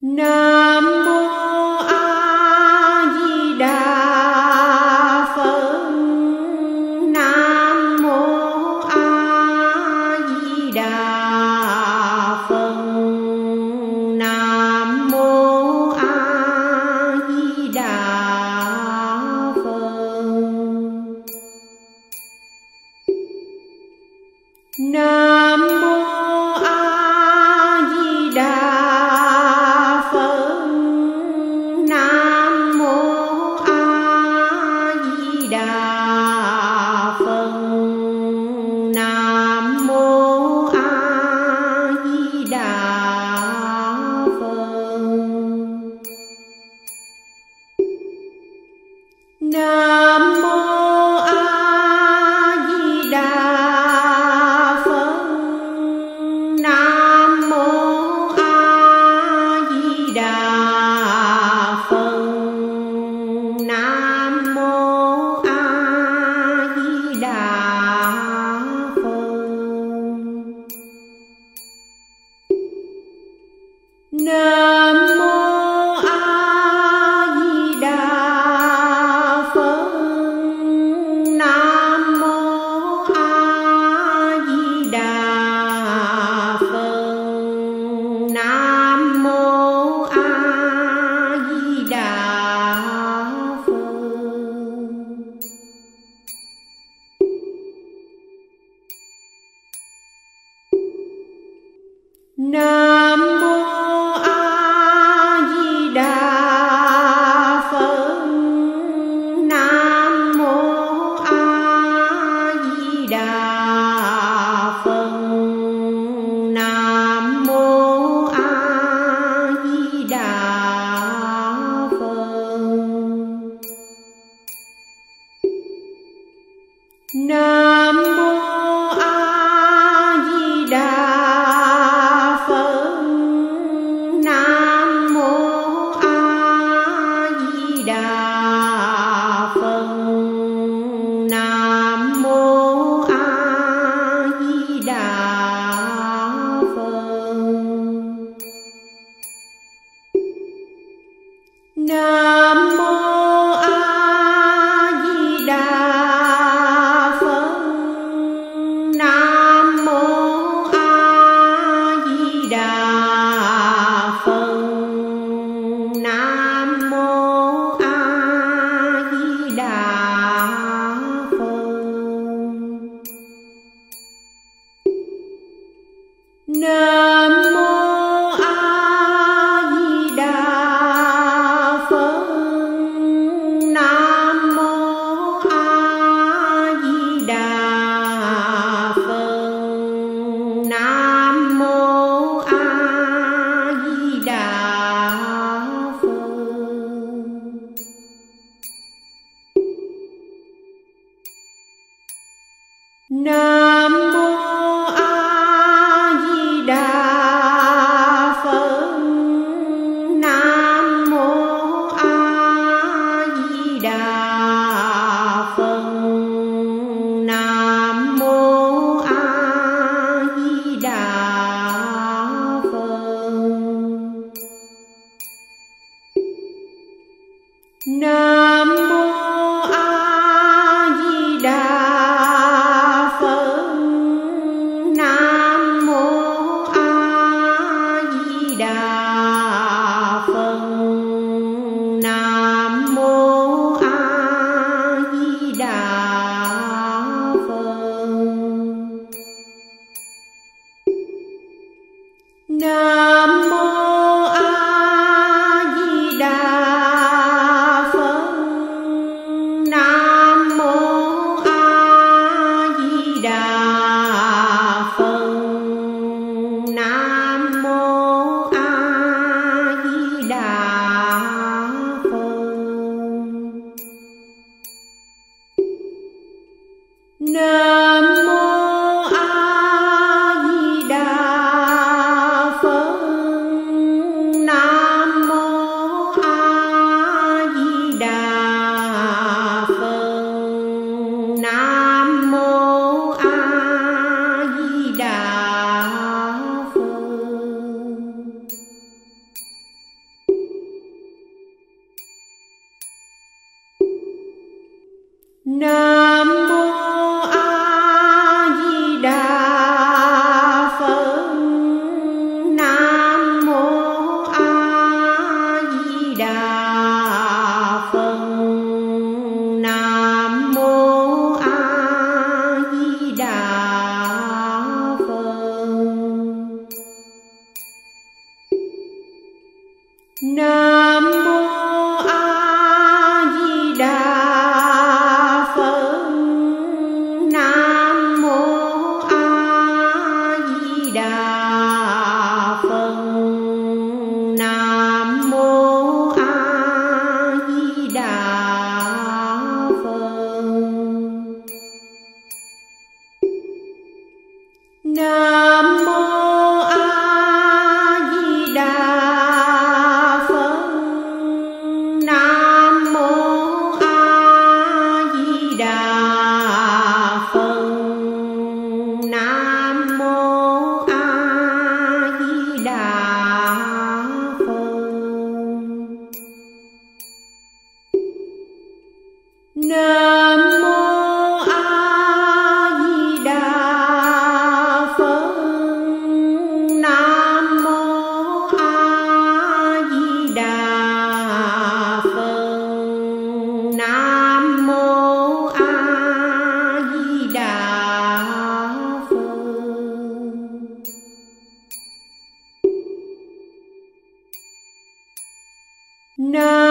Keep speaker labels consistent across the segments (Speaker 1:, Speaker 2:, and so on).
Speaker 1: No. No. Nam No.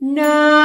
Speaker 1: Nam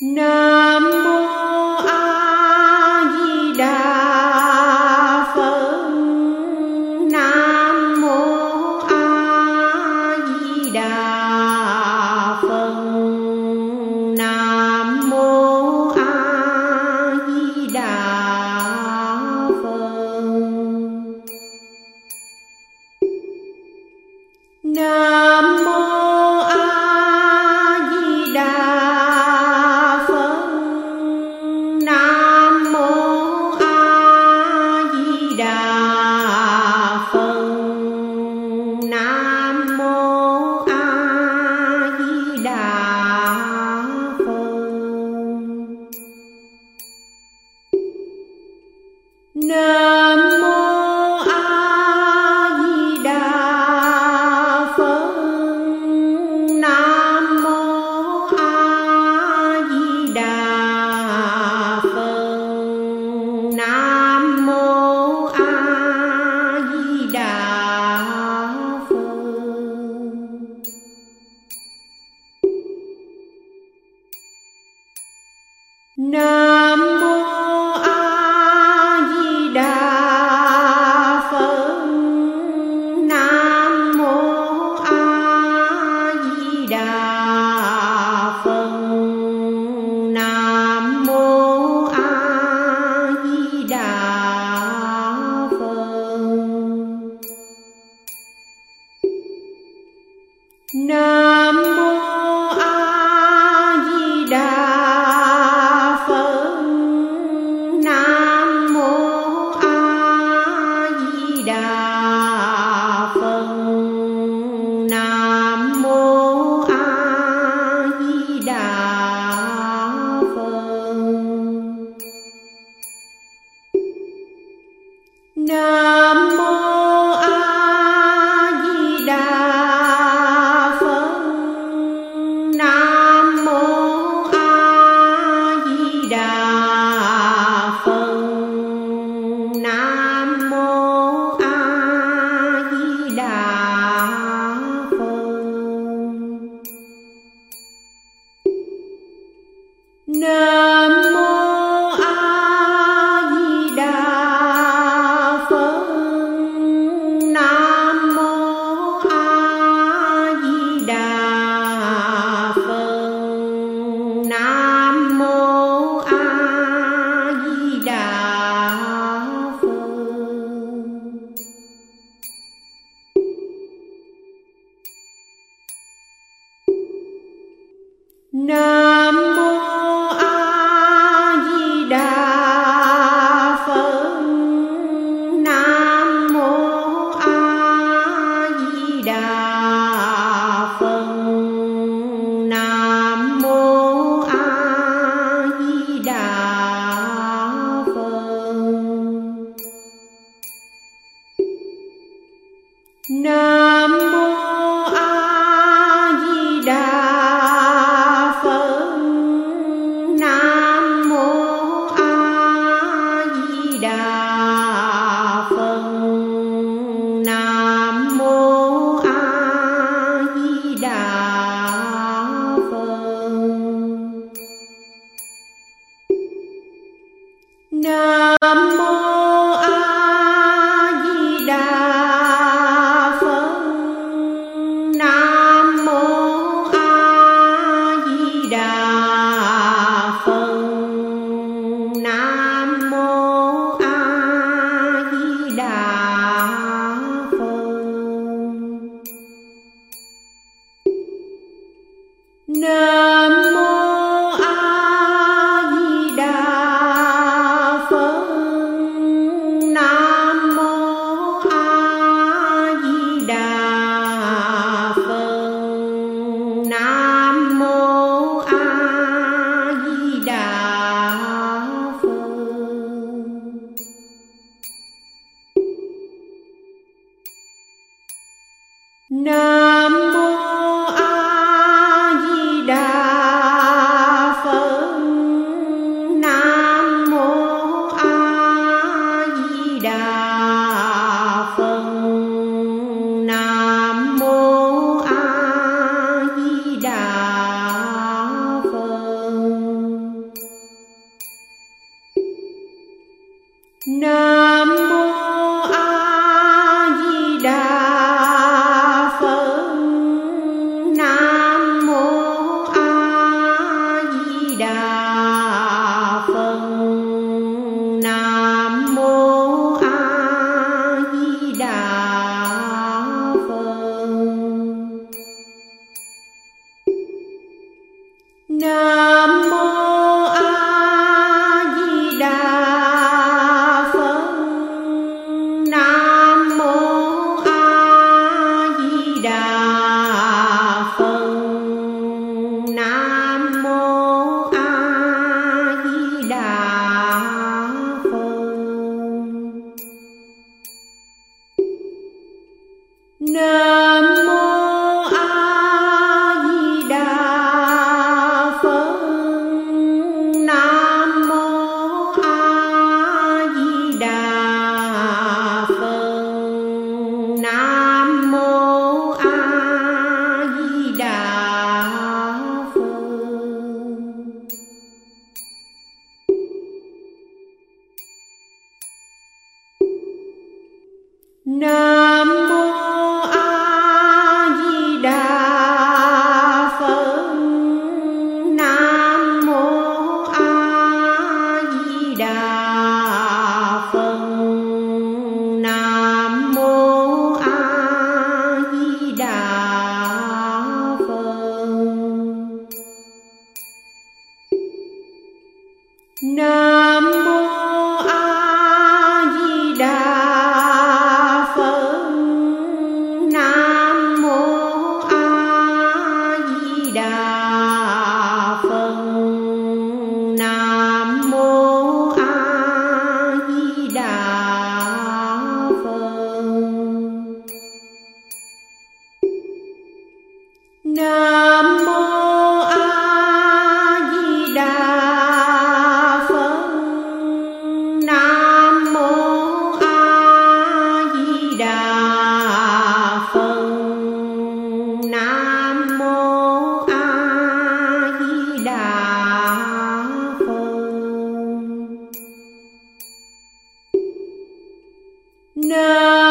Speaker 1: No. Nam No.